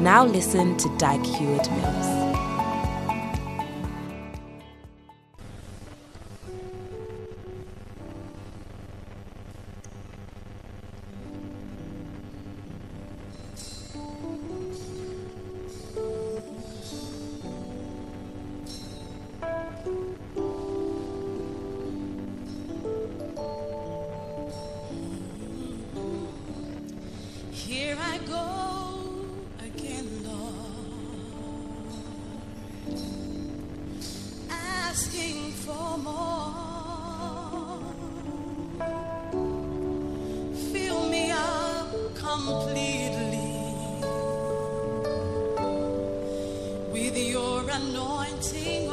Now listen to Dag Heward Mills. Completely. With your anointing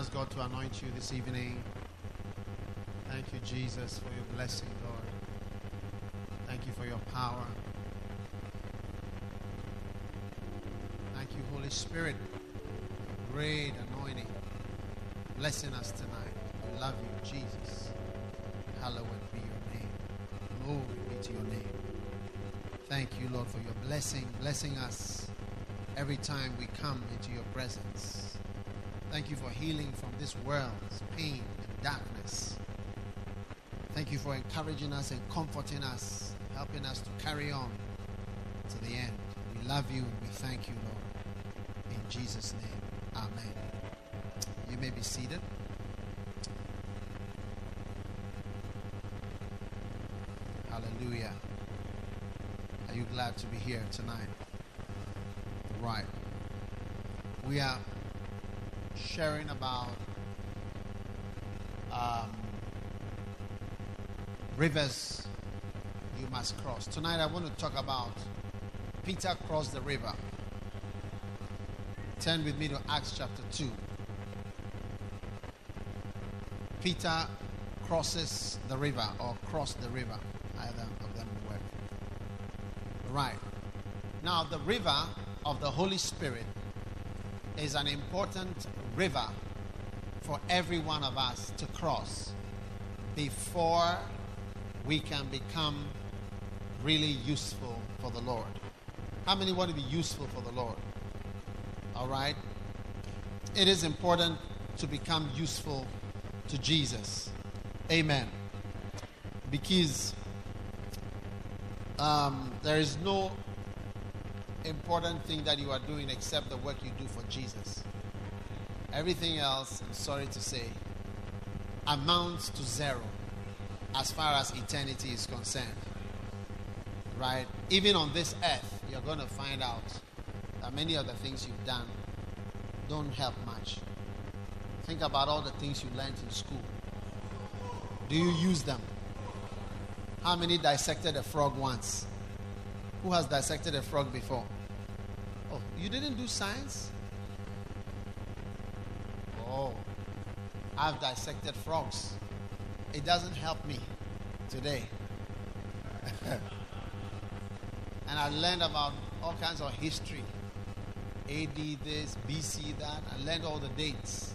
ask God to anoint you this evening. Thank you, Jesus, for your blessing, Lord. Thank you for your power. Thank you, Holy Spirit, great anointing, blessing us tonight. We love you, Jesus. Hallowed be your name. Glory be to your name. Thank you, Lord, for your blessing, blessing us every time we come into your presence. Thank you for healing from this world's pain and darkness. Thank you for encouraging us and comforting us, helping us to carry on to the end. We love you and we thank you, Lord. In Jesus' name, Amen. You may be seated. Hallelujah. Are you glad to be here tonight? Right. We are sharing about um, rivers you must cross. Tonight I want to talk about Peter crossed the river. Turn with me to Acts chapter 2. Peter crosses the river or cross the river. Either of them will work. Right. Now, the river of the Holy Spirit is an important river for every one of us to cross before we can become really useful for the Lord. How many want to be useful for the Lord? All right. It is important to become useful to Jesus. Amen. Because um, there is no important thing that you are doing except the work you do for Jesus. Everything else, I'm sorry to say, amounts to zero as far as eternity is concerned. Right? Even on this earth, you're going to find out that many of the things you've done don't help much. Think about all the things you learned in school. Do you use them? How many dissected a frog once? Who has dissected a frog before? Oh, you didn't do science? I've dissected frogs. It doesn't help me today. and I learned about all kinds of history AD this, BC that. I learned all the dates.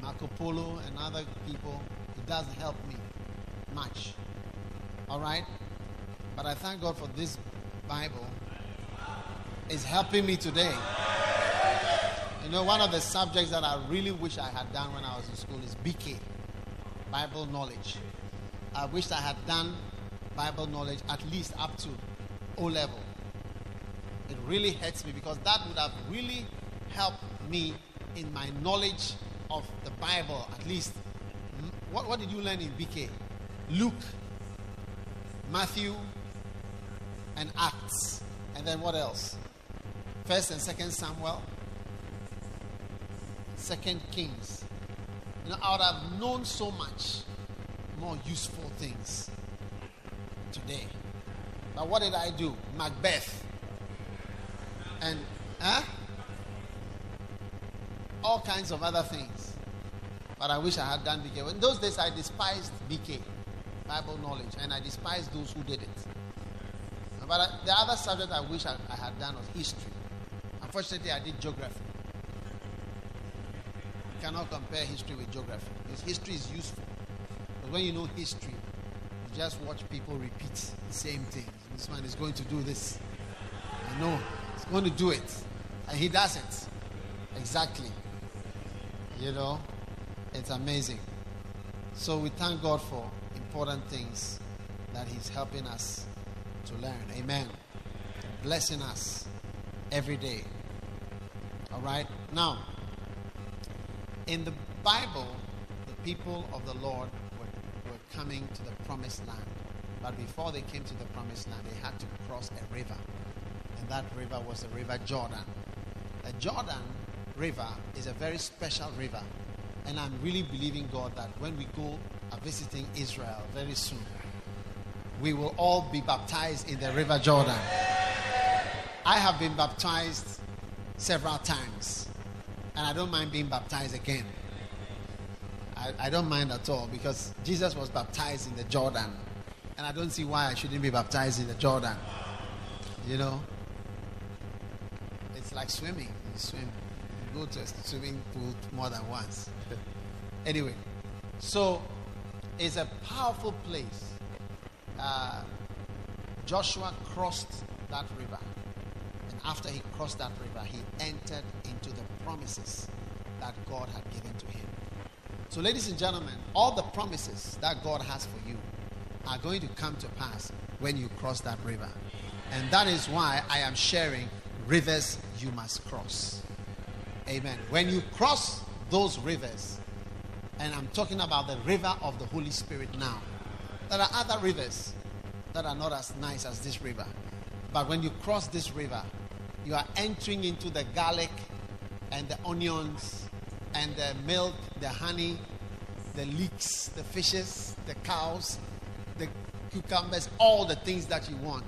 Marco Polo and other people. It doesn't help me much. All right? But I thank God for this Bible. It's helping me today. You know, one of the subjects that I really wish I had done when I was in school is BK, Bible knowledge. I wish I had done Bible knowledge at least up to O level. It really hurts me because that would have really helped me in my knowledge of the Bible, at least. What, what did you learn in BK? Luke, Matthew, and Acts. And then what else? First and Second Samuel, Second Kings. You know, I would have known so much more useful things today. But what did I do? Macbeth. And huh? all kinds of other things. But I wish I had done BK. In those days, I despised BK, Bible knowledge, and I despised those who did it. But uh, the other subject I wish I, I had done was history. Unfortunately, I did geography. Cannot compare history with geography because history is useful. But when you know history, you just watch people repeat the same thing. This man is going to do this. I know. He's going to do it. And he does it. Exactly. You know, it's amazing. So we thank God for important things that He's helping us to learn. Amen. Blessing us every day. All right. Now, in the Bible, the people of the Lord were, were coming to the promised land. But before they came to the promised land, they had to cross a river. And that river was the river Jordan. The Jordan River is a very special river. And I'm really believing God that when we go visiting Israel very soon, we will all be baptized in the river Jordan. I have been baptized several times. And I don't mind being baptized again. I, I don't mind at all because Jesus was baptized in the Jordan. And I don't see why I shouldn't be baptized in the Jordan. You know? It's like swimming. You swim. You go to a swimming pool more than once. anyway, so it's a powerful place. Uh, Joshua crossed that river. After he crossed that river, he entered into the promises that God had given to him. So, ladies and gentlemen, all the promises that God has for you are going to come to pass when you cross that river. And that is why I am sharing rivers you must cross. Amen. When you cross those rivers, and I'm talking about the river of the Holy Spirit now, there are other rivers that are not as nice as this river. But when you cross this river, you are entering into the garlic and the onions and the milk, the honey, the leeks, the fishes, the cows, the cucumbers, all the things that you want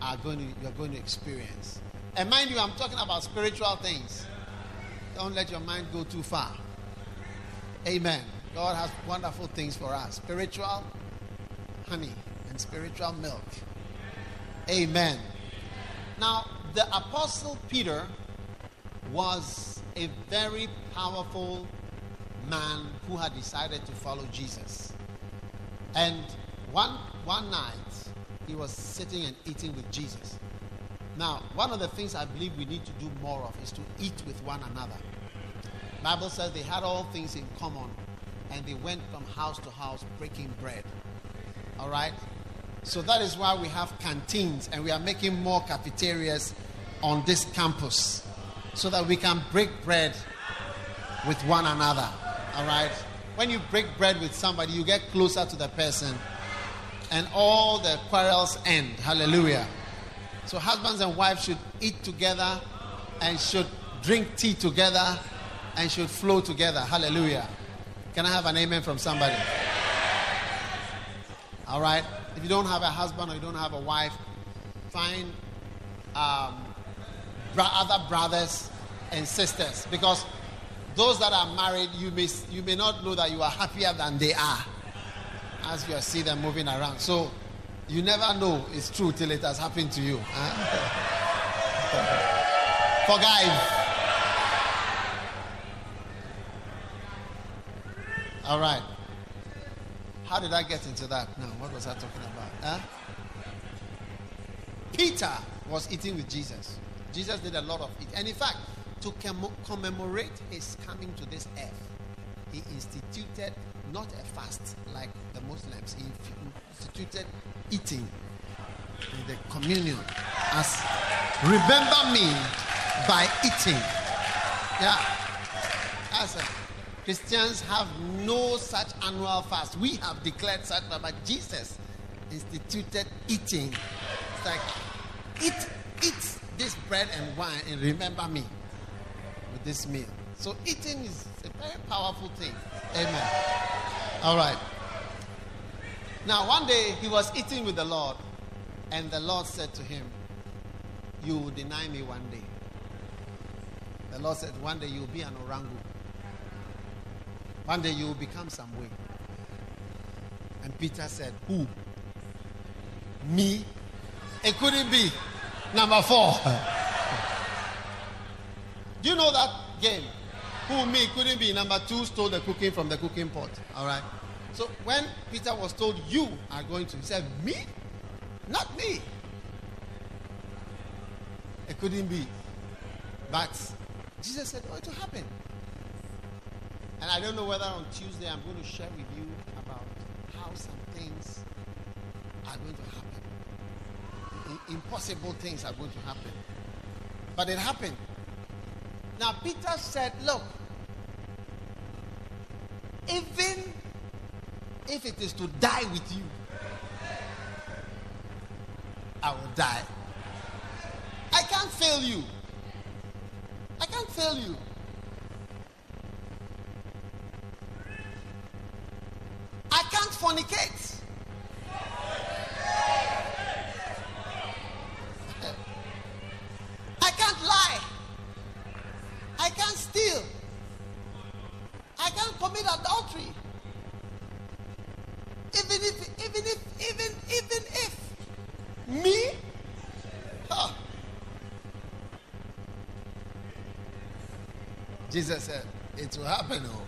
are going to you're going to experience. And mind you, I'm talking about spiritual things. Don't let your mind go too far. Amen. God has wonderful things for us. Spiritual honey and spiritual milk. Amen. Now, the apostle Peter was a very powerful man who had decided to follow Jesus. And one one night he was sitting and eating with Jesus. Now, one of the things I believe we need to do more of is to eat with one another. Bible says they had all things in common and they went from house to house breaking bread. All right? So that is why we have canteens and we are making more cafeterias on this campus so that we can break bread with one another. All right? When you break bread with somebody, you get closer to the person and all the quarrels end. Hallelujah. So husbands and wives should eat together and should drink tea together and should flow together. Hallelujah. Can I have an amen from somebody? All right. If you don't have a husband or you don't have a wife, find um, other brothers and sisters because those that are married, you may you may not know that you are happier than they are as you see them moving around. So you never know it's true till it has happened to you. huh? For guys. All right. How did I get into that? No, what was I talking about? Huh? Peter was eating with Jesus. Jesus did a lot of it. And in fact, to com- commemorate his coming to this earth, he instituted not a fast like the Muslims, he instituted eating in the communion as remember me by eating. Yeah. A, Christians have no such annual fast. We have declared such, but Jesus instituted eating. It's like, eat, eat this bread and wine and remember me with this meal. So eating is a very powerful thing. Amen. All right. Now, one day he was eating with the Lord, and the Lord said to him, You will deny me one day. The Lord said, One day you will be an orangu. One day you will become some way. And Peter said, Who? Me? It couldn't be. Number four. Do you know that game? Who me couldn't be. Number two stole the cooking from the cooking pot. All right. So when Peter was told, You are going to, he said, Me? Not me. It couldn't be. But Jesus said, Oh, it will happen. And I don't know whether on Tuesday I'm going to share with you about how some things are going to happen. I- impossible things are going to happen. But it happened. Now, Peter said, Look, even if it is to die with you, I will die. I can't fail you. I can't fail you. fornicate. I can't lie. I can't steal. I can't commit adultery. Even if, even if, even, even if me. Jesus said, it will happen. Oh.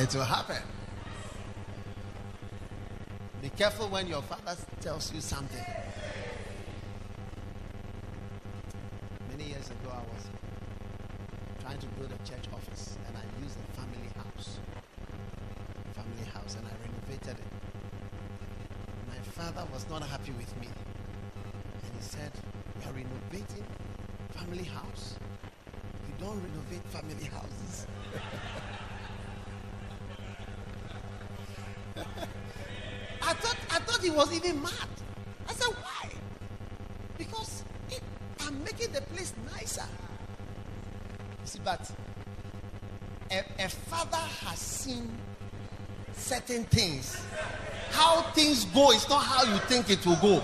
It will happen. Be careful when your father tells you something. Many years ago, I was trying to build a church office and I used a family house. Family house, and I renovated it. My father was not happy with me. And he said, You are renovating family house? You don't renovate family houses. He was even mad. I said, why? Because it, I'm making the place nicer. See, but a, a father has seen certain things. How things go is not how you think it will go.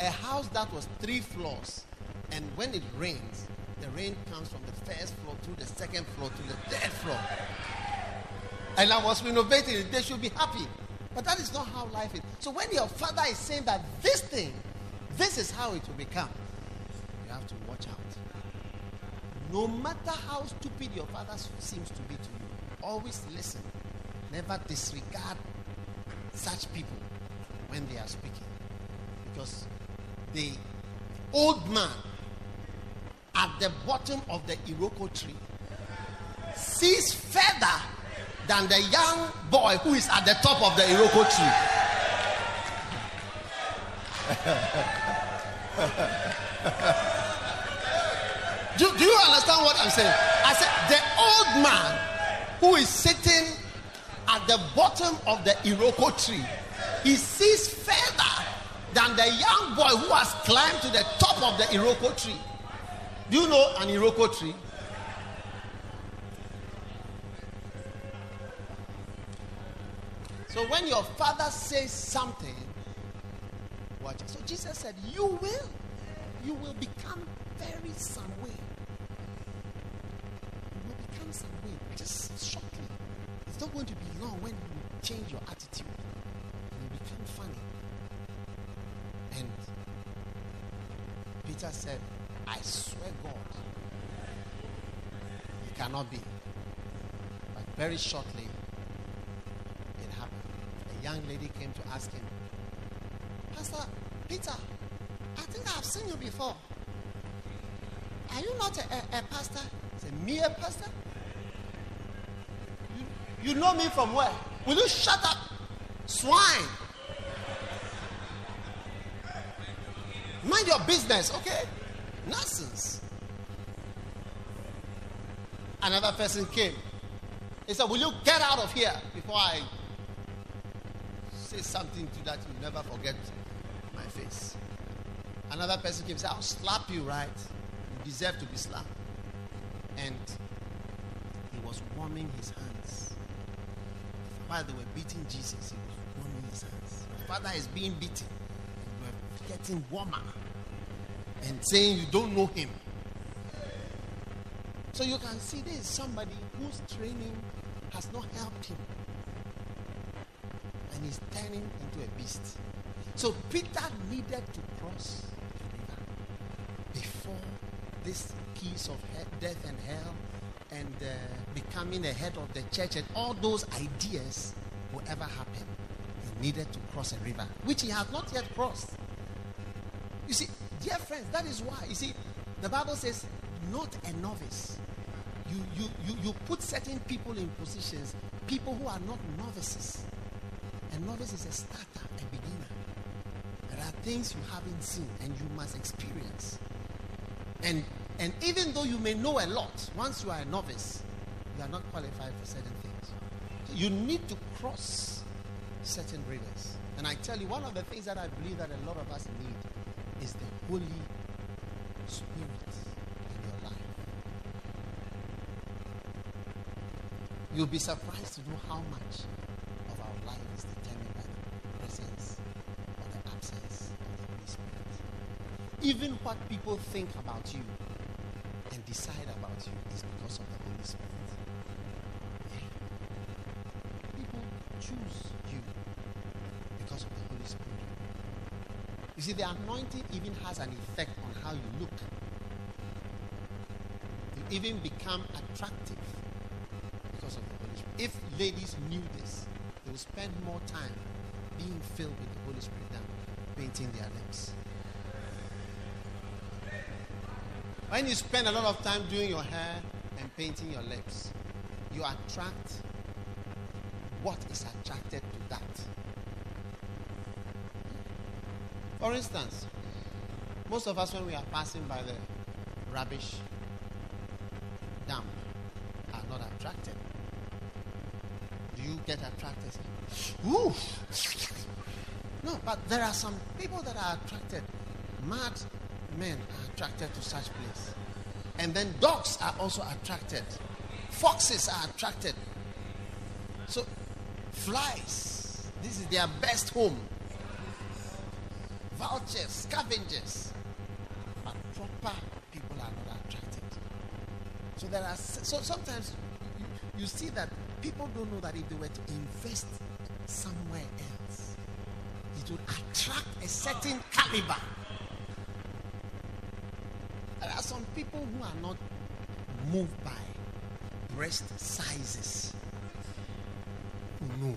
A house that was three floors, and when it rains, the rain comes from the first floor to the second floor to the third floor. And I was renovating they should be happy. But that is not how life is. So when your father is saying that this thing, this is how it will become, you have to watch out. No matter how stupid your father seems to be to you, always listen. Never disregard such people when they are speaking. Because the old man at the bottom of the Iroko tree sees further than the young boy who is at the top of the Iroko tree. do, do you understand what I'm saying? I said, the old man who is sitting at the bottom of the Iroko tree, he sees further than the young boy who has climbed to the top of the Iroko tree. Do you know an Iroko tree? So when your father says something, watch. So Jesus said, You will. You will become very some way. You will become some way. Just shortly. It's not going to be long when you change your attitude. And you become funny. And Peter said, I swear God, it cannot be. But very shortly, young lady came to ask him, Pastor Peter, I think I've seen you before. Are you not a, a, a pastor? He said, Me a pastor? You, you know me from where? Will you shut up? Swine. Mind your business, okay? Nonsense. Another person came. He said, Will you get out of here before I say something to that you never forget my face? Another person came and said, I'll slap you, right? You deserve to be slapped. And he was warming his hands. While they were beating Jesus, he was warming his hands. My father is being beaten. We're getting warmer and saying you don't know him. So you can see there is somebody whose training has not helped him. And he's turning into a beast. So Peter needed to cross the river before this piece of death and hell and uh, becoming the head of the church and all those ideas will ever happen. He needed to cross a river, which he has not yet crossed. You see, dear friends, that is why. You see, the Bible says, not a novice. You, you, you, you put certain people in positions, people who are not novices. A novice is a starter, a beginner. There are things you haven't seen and you must experience. And, and even though you may know a lot, once you are a novice, you are not qualified for certain things. So you need to cross certain rivers. And I tell you, one of the things that I believe that a lot of us need is the Holy Spirit in your life. You'll be surprised to know how much Even what people think about you and decide about you is because of the Holy Spirit. Yeah. People choose you because of the Holy Spirit. You see, the anointing even has an effect on how you look. You even become attractive because of the Holy Spirit. If ladies knew this, they would spend more time being filled with the Holy Spirit than painting their lips. When you spend a lot of time doing your hair and painting your lips, you attract what is attracted to that. For instance, most of us, when we are passing by the rubbish dump, are not attracted. Do you get attracted? Ooh! No, but there are some people that are attracted. Mad men are attracted to such place. And then dogs are also attracted. Foxes are attracted. So, flies, this is their best home. Vultures, scavengers. But proper people are not attracted. So there are so sometimes you, you see that people don't know that if they were to invest somewhere else, it would attract a certain caliber. Some people who are not moved by breast sizes. Know?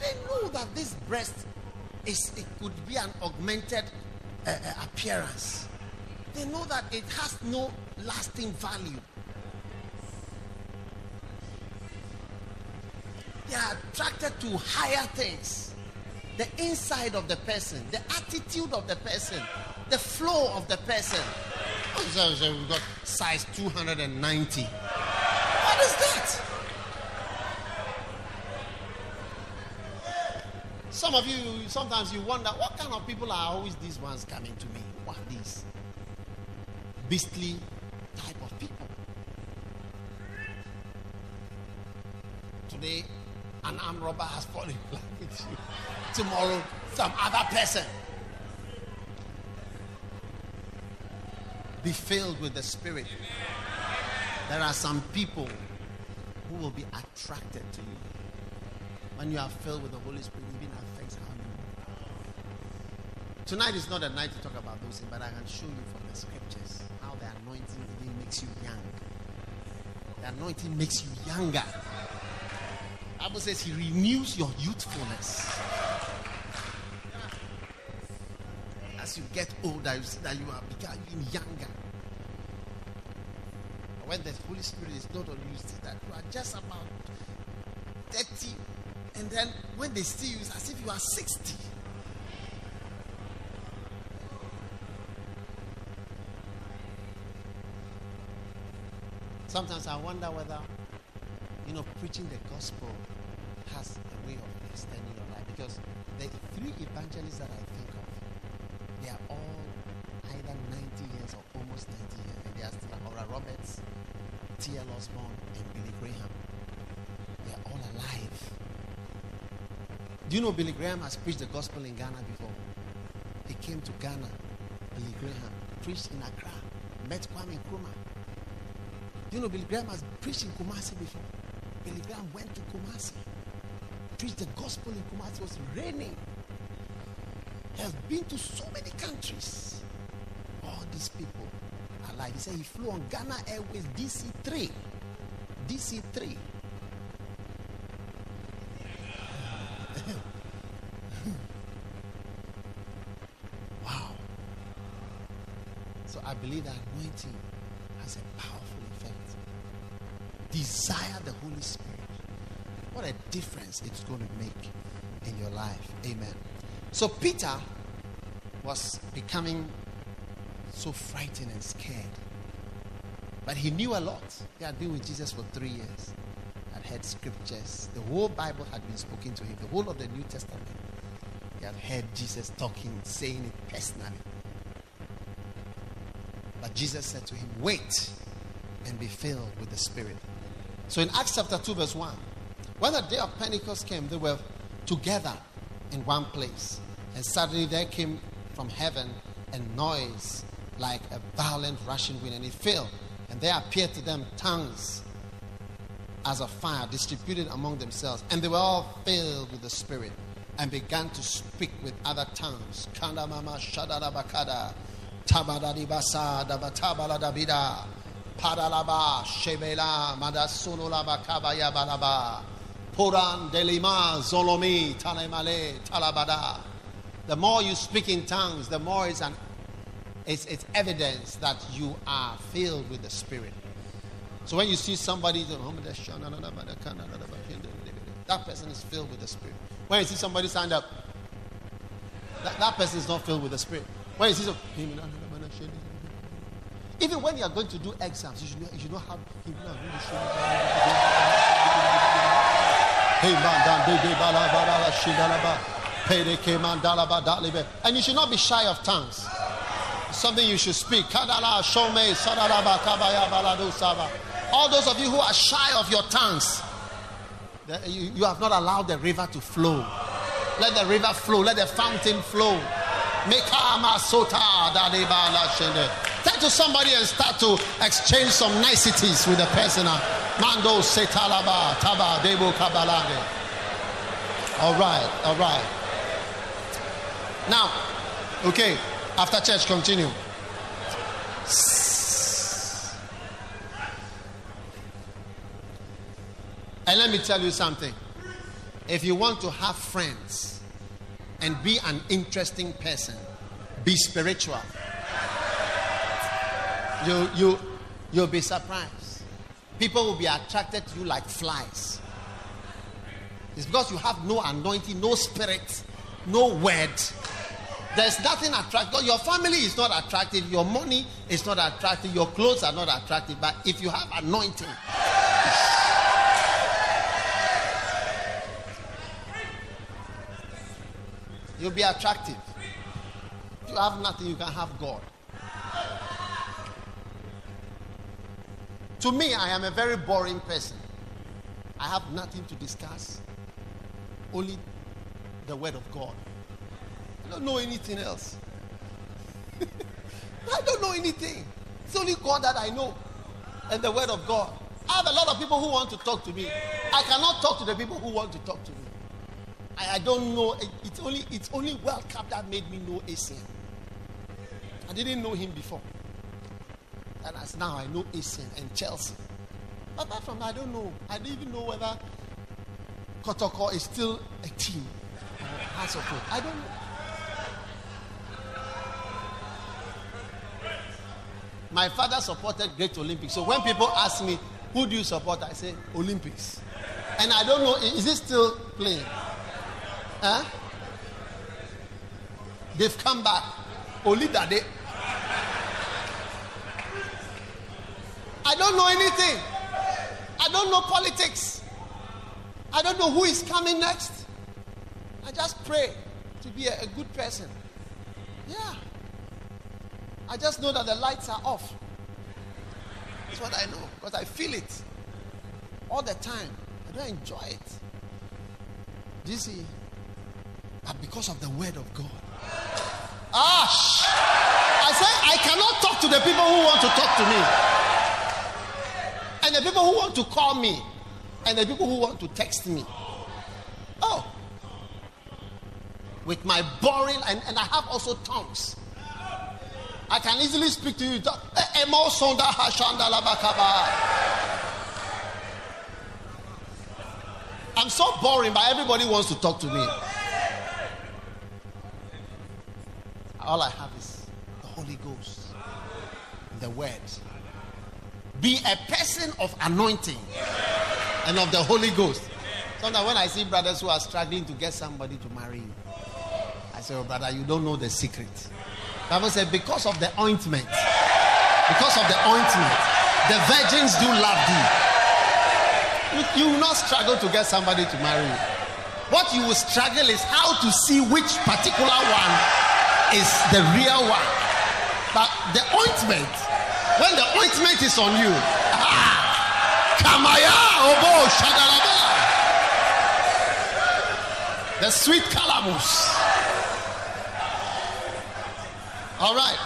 They know that this breast is it could be an augmented uh, uh, appearance. They know that it has no lasting value. They are attracted to higher things. The inside of the person, the attitude of the person, the flow of the person. We've got size 290. What is that? Some of you, sometimes you wonder, what kind of people are always these ones coming to me? What are these? Beastly type of people. Today, an armed robber has fallen in love with you. Tomorrow, some other person. Be filled with the Spirit. There are some people who will be attracted to you. When you are filled with the Holy Spirit, it even affects how you. Tonight is not a night to talk about those things, but I can show you from the scriptures how the anointing even makes you young. The anointing makes you younger. Bible says he renews your youthfulness. As you get older, you see that you are becoming younger. When the Holy Spirit is not on you, you see that you are just about 30. And then when they see you, it's as if you are 60. Sometimes I wonder whether, you know, preaching the gospel has a way of extending your life. Because the three evangelists that I they are all either 90 years or almost 90 years. And they are still Oral Roberts, T.L. Osborn, and Billy Graham. They are all alive. Do you know Billy Graham has preached the gospel in Ghana before? He came to Ghana, Billy Graham, preached in Accra, met Kwame Nkrumah. Do you know Billy Graham has preached in Kumasi before? Billy Graham went to Kumasi, preached the gospel in Kumasi. It was raining. Has been to so many countries. All these people are alive. He said he flew on Ghana Airways DC3. DC3. wow. So I believe that anointing has a powerful effect. Desire the Holy Spirit. What a difference it's going to make in your life. Amen. So Peter was becoming so frightened and scared. But he knew a lot. He had been with Jesus for three years, had heard scriptures. The whole Bible had been spoken to him, the whole of the New Testament. He had heard Jesus talking, saying it personally. But Jesus said to him, Wait and be filled with the Spirit. So in Acts chapter 2, verse 1, when the day of Pentecost came, they were together in one place. And suddenly there came from heaven a noise like a violent rushing wind, and it filled. And there appeared to them tongues as of fire distributed among themselves. And they were all filled with the Spirit and began to speak with other tongues. Kanda mama shadada bakada. Tabadadibasa dabatabaladabida. Padalaba Puran delima zolomi talemale talabada. The more you speak in tongues, the more it's an it's, it's evidence that you are filled with the Spirit. So when you see somebody, that person is filled with the Spirit. When you see somebody stand up, that, that person is not filled with the Spirit. When you see some, even when you are going to do exams, you should, you should not have. And you should not be shy of tongues. Something you should speak. All those of you who are shy of your tongues, you, have not allowed the river to flow. Let the river flow. Let the fountain flow. Turn to somebody and start to exchange some niceties with the person. Mando setalaba taba debo kabalade. All right, all right. Now, okay, after church, continue. And let me tell you something. If you want to have friends and be an interesting person, be spiritual. You, you, you'll be surprised. People will be attracted to you like flies. It's because you have no anointing, no spirit, no word. There's nothing attractive. Your family is not attractive. Your money is not attractive. Your clothes are not attractive. But if you have anointing, you'll be attractive. If you have nothing, you can have God. To me, I am a very boring person. I have nothing to discuss, only the Word of God. I don't know anything else. I don't know anything. It's only God that I know and the Word of God. I have a lot of people who want to talk to me. I cannot talk to the people who want to talk to me. I, I don't know. It, it's only it's only World Cup that made me know Essien. I didn't know him before. And as now I know Essien and Chelsea. Apart from that, I don't know. I don't even know whether Kotoko is still a team. I don't know. My father supported Great Olympics. So when people ask me, who do you support? I say, Olympics. And I don't know, is it still playing? Huh? They've come back. Only that day. I don't know anything. I don't know politics. I don't know who is coming next. I just pray to be a, a good person. Yeah. I just know that the lights are off. That's what I know because I feel it all the time. I don't enjoy it. Do you see? But because of the word of God. Ah! I say I cannot talk to the people who want to talk to me. And the people who want to call me. And the people who want to text me. Oh. With my boring, and, and I have also tongues. I can easily speak to you. I'm so boring, but everybody wants to talk to me. All I have is the Holy Ghost, the Word. Be a person of anointing and of the Holy Ghost. Sometimes when I see brothers who are struggling to get somebody to marry you, I say, Oh, brother, you don't know the secret. Bible said, because of the ointment, because of the ointment, the virgins do love thee. You, you will not struggle to get somebody to marry you. What you will struggle is how to see which particular one is the real one. But the ointment, when the ointment is on you, ah, kamaya obo the sweet calamus. All right.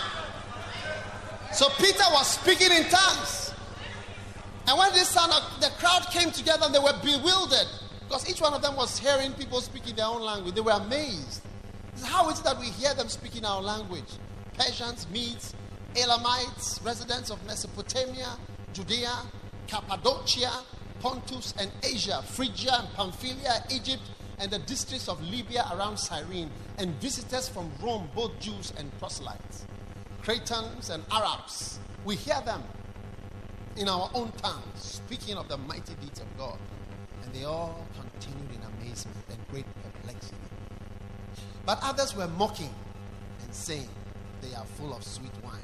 So Peter was speaking in tongues. And when this sound, the crowd came together they were bewildered because each one of them was hearing people speaking their own language. They were amazed. How is it that we hear them speaking our language? Persians, Medes, Elamites, residents of Mesopotamia, Judea, Cappadocia, Pontus and Asia, Phrygia and Pamphylia, Egypt, and the districts of Libya around Cyrene, and visitors from Rome, both Jews and proselytes, Cretans and Arabs. We hear them in our own tongues speaking of the mighty deeds of God. And they all continued in amazement and great perplexity. But others were mocking and saying, They are full of sweet wine.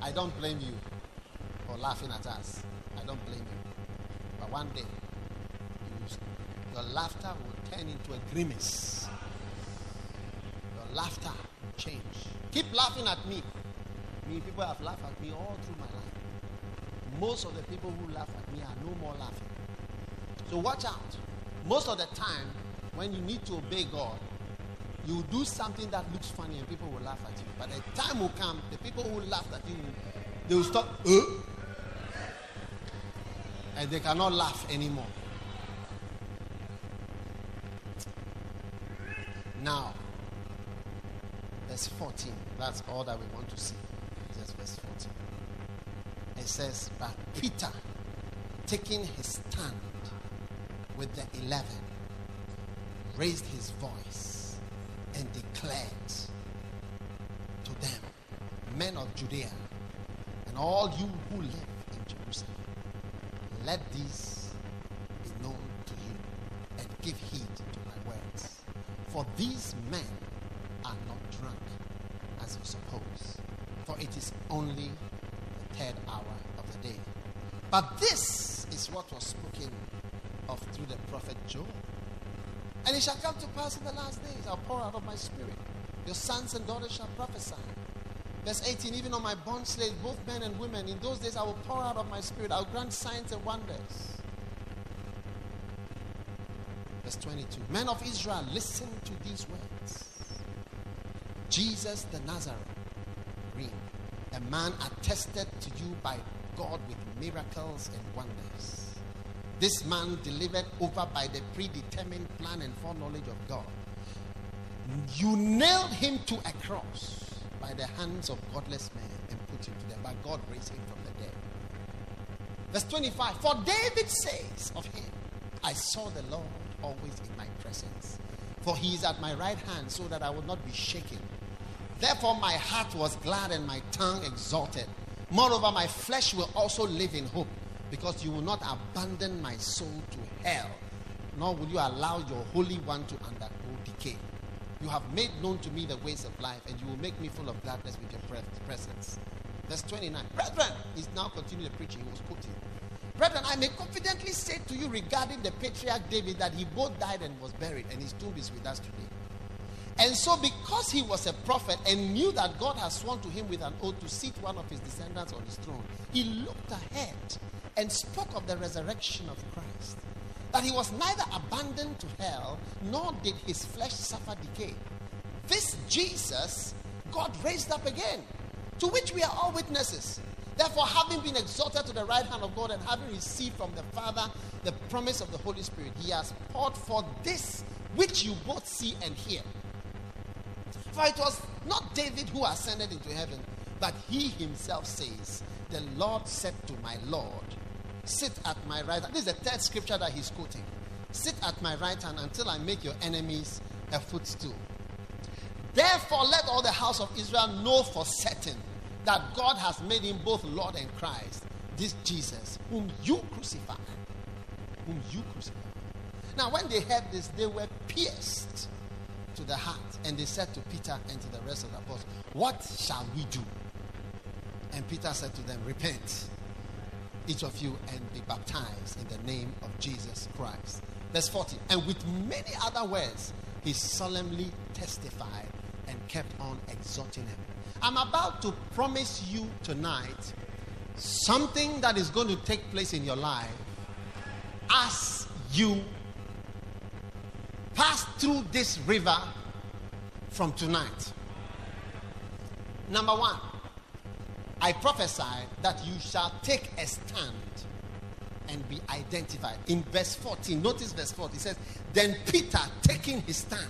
I don't blame you for laughing at us. I don't blame you. But one day, you, your laughter will turn into a grimace. Your laughter will change. Keep laughing at me. Me, people have laughed at me all through my life. Most of the people who laugh at me are no more laughing. So watch out. Most of the time, when you need to obey God, you do something that looks funny and people will laugh at you. But the time will come, the people who laughed at you, they will stop, uh, and they cannot laugh anymore. Now, verse 14. That's all that we want to see. Just verse 14. It says, But Peter, taking his stand with the eleven, raised his voice and declared to them, Men of Judea, and all you who live in Jerusalem, let these be known to you, and give heed to my words. For these men are not drunk, as you suppose, for it is only the third hour of the day. But this is what was spoken of through the prophet Joel. And it shall come to pass in the last days, I'll pour out of my spirit. Your sons and daughters shall prophesy. Verse 18, even on my bond slaves, both men and women, in those days I will pour out of my spirit. I'll grant signs and wonders. Verse 22, men of Israel, listen to these words. Jesus the Nazarene, a man attested to you by God with miracles and wonders. This man delivered over by the predetermined plan and foreknowledge of God. You nailed him to a cross by the hands of godless men and put him to death, but God raised him from the dead. Verse 25 For David says of him, I saw the Lord always in my presence, for he is at my right hand, so that I will not be shaken. Therefore, my heart was glad and my tongue exalted. Moreover, my flesh will also live in hope, because you will not abandon my soul to hell, nor will you allow your Holy One to undergo decay. You have made known to me the ways of life, and you will make me full of gladness with your presence. Verse 29. Brethren, he's now continuing the preaching. He was quoting. Brethren, I may confidently say to you regarding the patriarch David that he both died and was buried, and his tomb is with us today. And so, because he was a prophet and knew that God has sworn to him with an oath to seat one of his descendants on his throne, he looked ahead and spoke of the resurrection of Christ. That he was neither abandoned to hell, nor did his flesh suffer decay. This Jesus, God raised up again, to which we are all witnesses. Therefore, having been exalted to the right hand of God and having received from the Father the promise of the Holy Spirit, he has poured forth this which you both see and hear. For it was not David who ascended into heaven, but he himself says, The Lord said to my Lord, Sit at my right hand. This is the third scripture that he's quoting. Sit at my right hand until I make your enemies a footstool. Therefore, let all the house of Israel know for certain that God has made him both Lord and Christ, this Jesus, whom you crucified. Whom you crucified. Now, when they heard this, they were pierced to the heart, and they said to Peter and to the rest of the apostles, What shall we do? And Peter said to them, Repent, each of you, and be baptized in the name of Jesus Christ. Verse 40. And with many other words, he solemnly testified and kept on exhorting him. I'm about to promise you tonight something that is going to take place in your life as you pass through this river from tonight. Number one, I prophesy that you shall take a stand and be identified. In verse 14, notice verse 14, it says, Then Peter, taking his stand,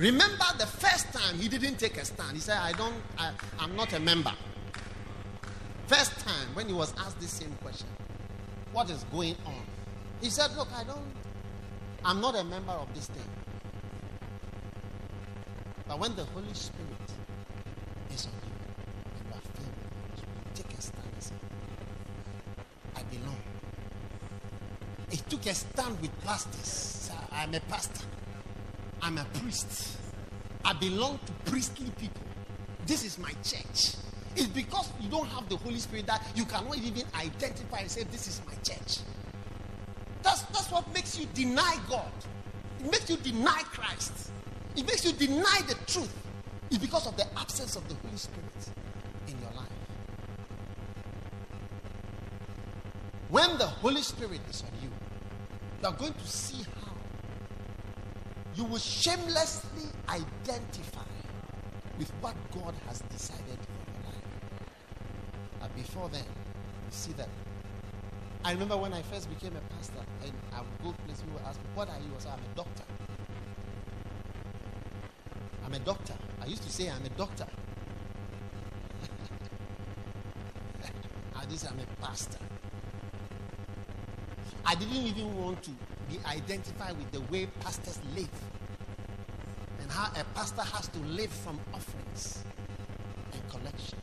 Remember the first time he didn't take a stand. He said, I don't, I, I'm not a member. First time when he was asked this same question, what is going on? He said, Look, I don't, I'm not a member of this thing. But when the Holy Spirit Took a stand with pastors. I'm a pastor. I'm a priest. I belong to priestly people. This is my church. It's because you don't have the Holy Spirit that you cannot even identify and say, This is my church. That's, that's what makes you deny God. It makes you deny Christ. It makes you deny the truth. It's because of the absence of the Holy Spirit in your life. When the Holy Spirit is on you, you are going to see how you will shamelessly identify with what God has decided for your life. But before then, you see that. I remember when I first became a pastor, and I would go places, people would ask me, What are you? I said, I'm a doctor. I'm a doctor. I used to say I'm a doctor. I just I'm a pastor. I didn't even want to be identified with the way pastors live and how a pastor has to live from offerings and collections.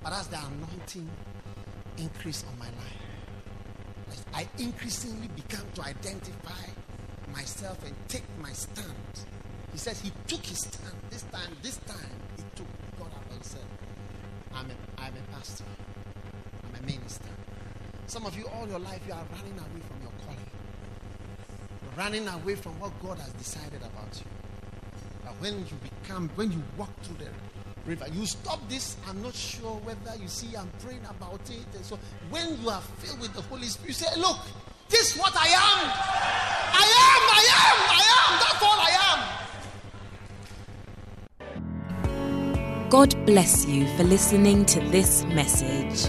But as the anointing increased on my life, I increasingly began to identify myself and take my stand. He says he took his stand. This time, this time, he took, got up and said, I'm a, I'm a pastor. I'm a minister. Some of you, all your life, you are running away from your calling. Running away from what God has decided about you. But when you become, when you walk through the river, you stop this. I'm not sure whether you see I'm praying about it. And so when you are filled with the Holy Spirit, you say, Look, this is what I am. I am, I am, I am. That's all I am. God bless you for listening to this message.